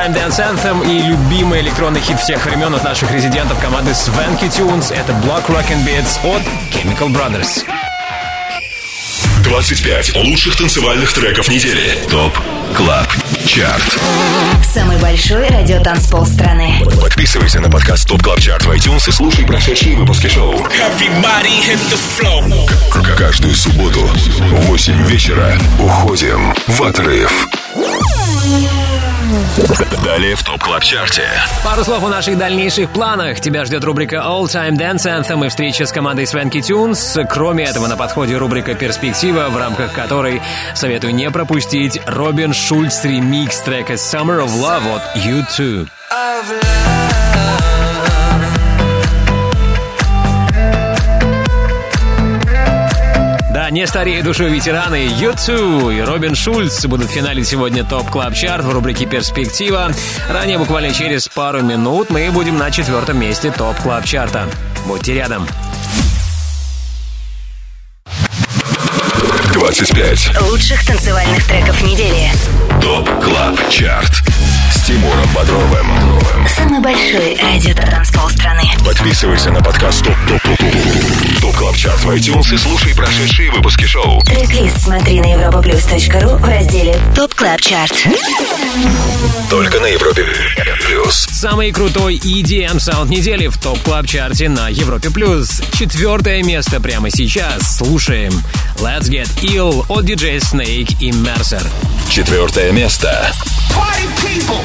Speaker 3: Time Dance Anthem и любимый электронный хит всех времен от наших резидентов команды Swanky Tunes. Это Block Rockin' Beats от Chemical Brothers.
Speaker 2: 25 лучших танцевальных треков недели. TOP Club Chart.
Speaker 1: Самый большой радиотанцпол страны.
Speaker 2: Подписывайся на подкаст TOP Club Chart в iTunes и слушай прошедшие выпуски шоу. Каждую субботу в 8 вечера уходим в отрыв. Далее в TOP Club Chart е.
Speaker 3: Пару слов о наших дальнейших планах. Тебя ждет рубрика All Time Dance Anthem и встреча с командой Swanky Tunes. Кроме этого, на подходе рубрика «Перспектива», в рамках которой советую не пропустить Робин Шульц ремикс трека Summer of Love от U2. Нестареющие душой ветераны U2 и Робин Шульц будут в финале сегодня ТОП Клаб Чарт в рубрике «Перспектива». Ранее, буквально через пару минут, мы будем на четвертом месте TOP Club Chart а. Будьте рядом.
Speaker 2: 25
Speaker 1: лучших танцевальных треков недели.
Speaker 2: TOP Club Chart Тимуром Бодровым.
Speaker 1: Самый большой радиотанцпол страны.
Speaker 2: Подписывайся на подкаст ТОП ТОП ТОП ТОП TOP Club Chart в iTunes и слушай прошедшие выпуски шоу.
Speaker 1: Трек-лист смотри на europaplus.ru в разделе TOP Club Chart.
Speaker 2: Только на Европе Плюс.
Speaker 3: Самый крутой EDM саунд недели в топ клаб чарте на Европе плюс. Четвертое место прямо сейчас. Слушаем Let's Get Ill от DJ Snake и Mercer.
Speaker 2: Четвертое место.
Speaker 20: Party people,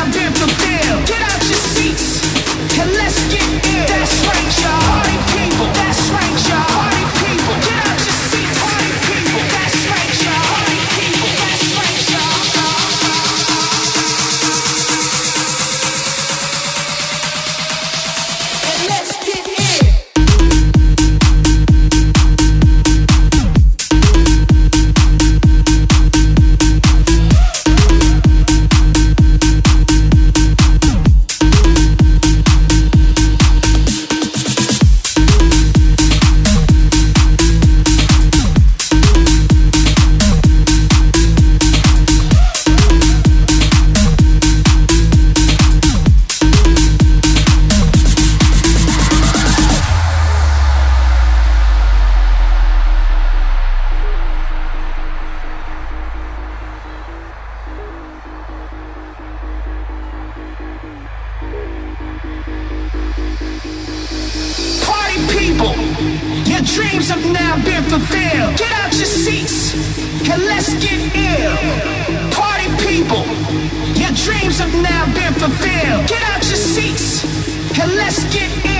Speaker 20: been fulfilled. Get out your seats and let's get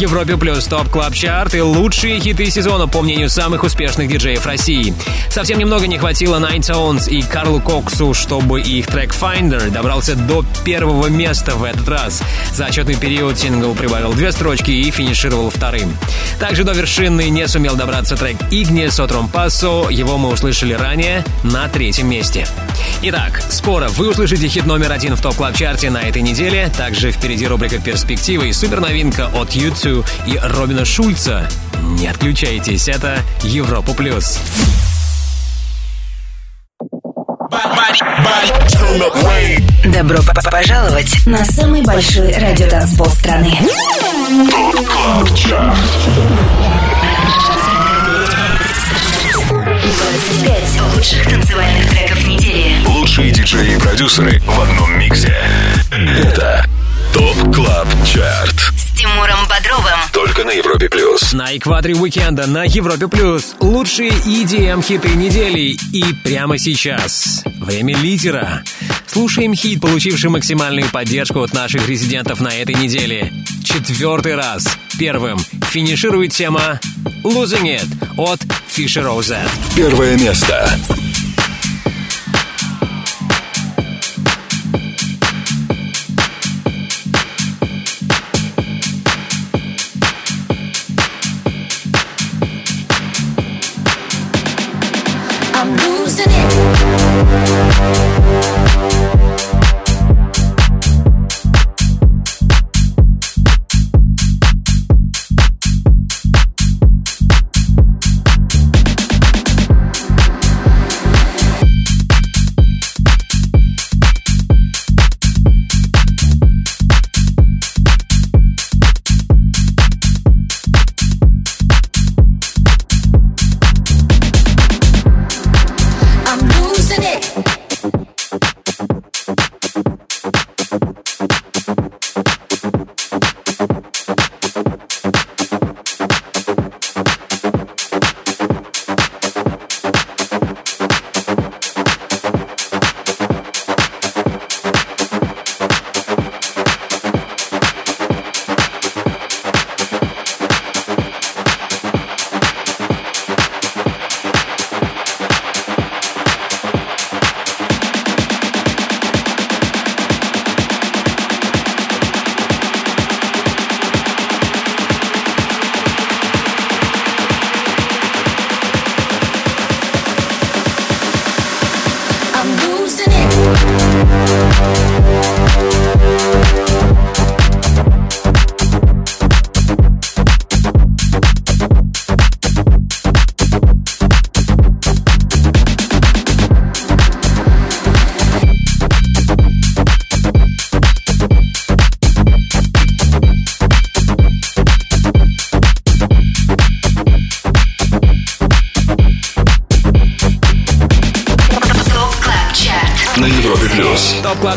Speaker 2: Европе Плюс
Speaker 3: TOP Club Chart и лучшие хиты сезона, по мнению самых успешных диджеев России. Совсем немного не хватило Ninetoes и Карлу Коксу, чтобы их трек Finder добрался до первого места в этот раз. За отчетный период сингл прибавил две строчки и финишировал вторым. Также до вершины не сумел добраться трек Ignis от Rompasso, его мы услышали ранее на третьем месте. Итак, скоро вы услышите хит номер один в TOP Club Chart е на этой неделе. Также впереди рубрика «Перспективы» и суперновинка от YouTube и Робина Шульца. Не отключайтесь, это Европа Плюс.
Speaker 1: Добро п- пожаловать на самый большой радиотанцпол страны. 25 лучших танцевальных треков недели.
Speaker 2: Лучшие диджеи и продюсеры в одном миксе. Это TOP Club Chart.
Speaker 1: С Тимуром Бодровым.
Speaker 2: Только на Европе плюс.
Speaker 3: На экваторе уикенда на Европе Плюс лучшие EDM-хиты недели. И прямо сейчас время лидера. Слушаем хит, получивший максимальную поддержку от наших резидентов на этой неделе. Четвертый раз. Первым финиширует тема «Losing It» от Fisher OZ.
Speaker 2: Первое место.
Speaker 4: I'm losing it.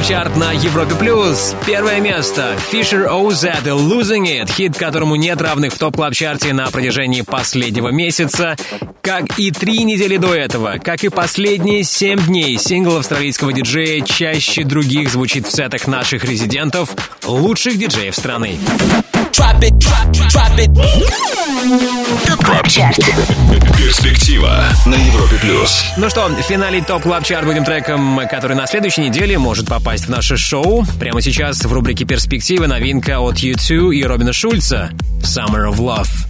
Speaker 2: Плюс.
Speaker 3: TOP Club Chart на Европе Плюс. Первое место. Fisher OZ Losing It. Хит, которому нет равных в TOP Club Chart е на протяжении последнего месяца. Как и три недели до этого, как и последние семь дней, сингл австралийского диджея чаще других звучит в сетах наших резидентов, лучших диджеев страны.
Speaker 1: TOP Club Chart.
Speaker 2: Перспектива на Европе плюс.
Speaker 3: Ну что, в финале TOP Club Chart будем треком, который на следующей неделе может попасть в наше шоу. Прямо сейчас в рубрике «Перспективы» новинка от U2 и Робина Шульца «Summer of Love».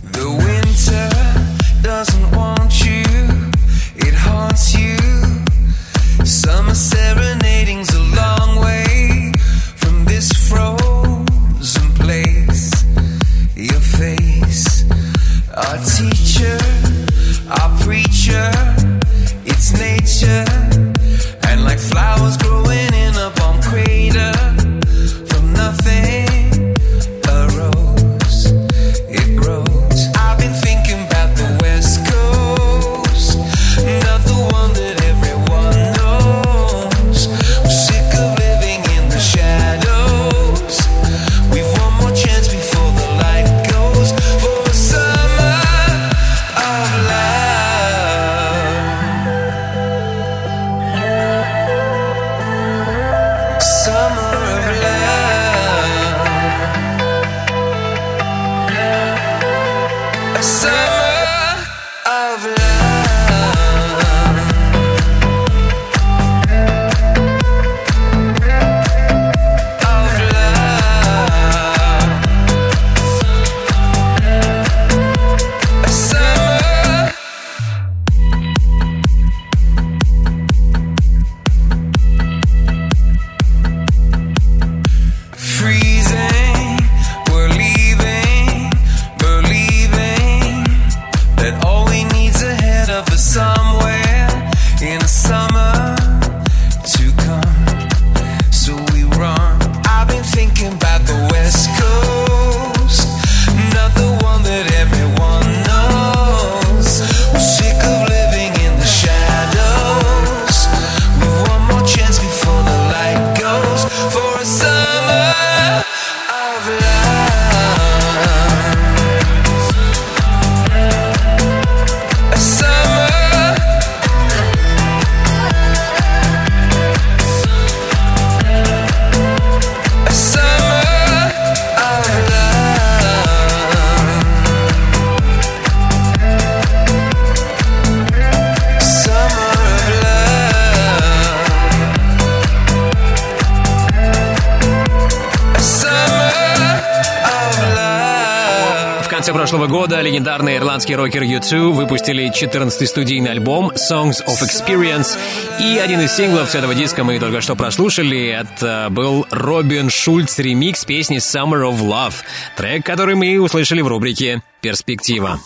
Speaker 3: Ирландские рокеры U2 выпустили 14-й студийный альбом Songs of Experience. И один из синглов с этого диска мы только что прослушали. Это был Робин Шульц ремикс песни Summer of Love. Трек, который мы услышали в рубрике «Перспектива».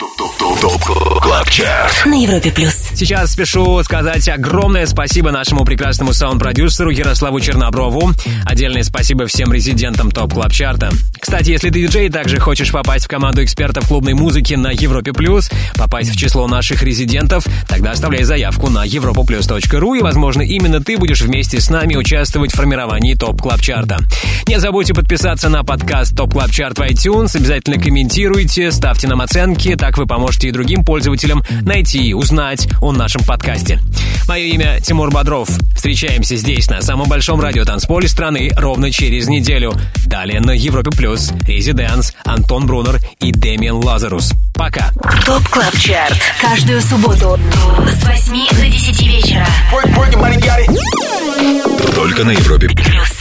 Speaker 1: На Европе плюс.
Speaker 3: Сейчас спешу сказать огромное спасибо нашему прекрасному саунд-продюсеру Ярославу Черноброву. Отдельное спасибо всем резидентам TOP Club Chart а. Кстати, если ты диджей также хочешь попасть в команду экспертов клубной музыки на Европе Плюс, попасть в число наших резидентов, тогда оставляй заявку на europaplus.ru и, возможно, именно ты будешь вместе с нами участвовать в формировании TOP Club Chart а. Не забудьте подписаться на подкаст TOP Club Chart в iTunes, обязательно комментируйте, ставьте нам оценки, так вы поможете и другим пользователям найти и узнать о нашем подкасте. Мое имя Тимур Бодров. Встречаемся здесь, на самом большом радиотанцполе страны, ровно через неделю. Далее на Европе Плюс, Residents, Антон Брунер и Дэмиан Лазарус. Пока.
Speaker 1: TOP Club Chart. Каждую субботу с 8 до 10 вечера.
Speaker 2: Только на Европе.
Speaker 1: Плюс.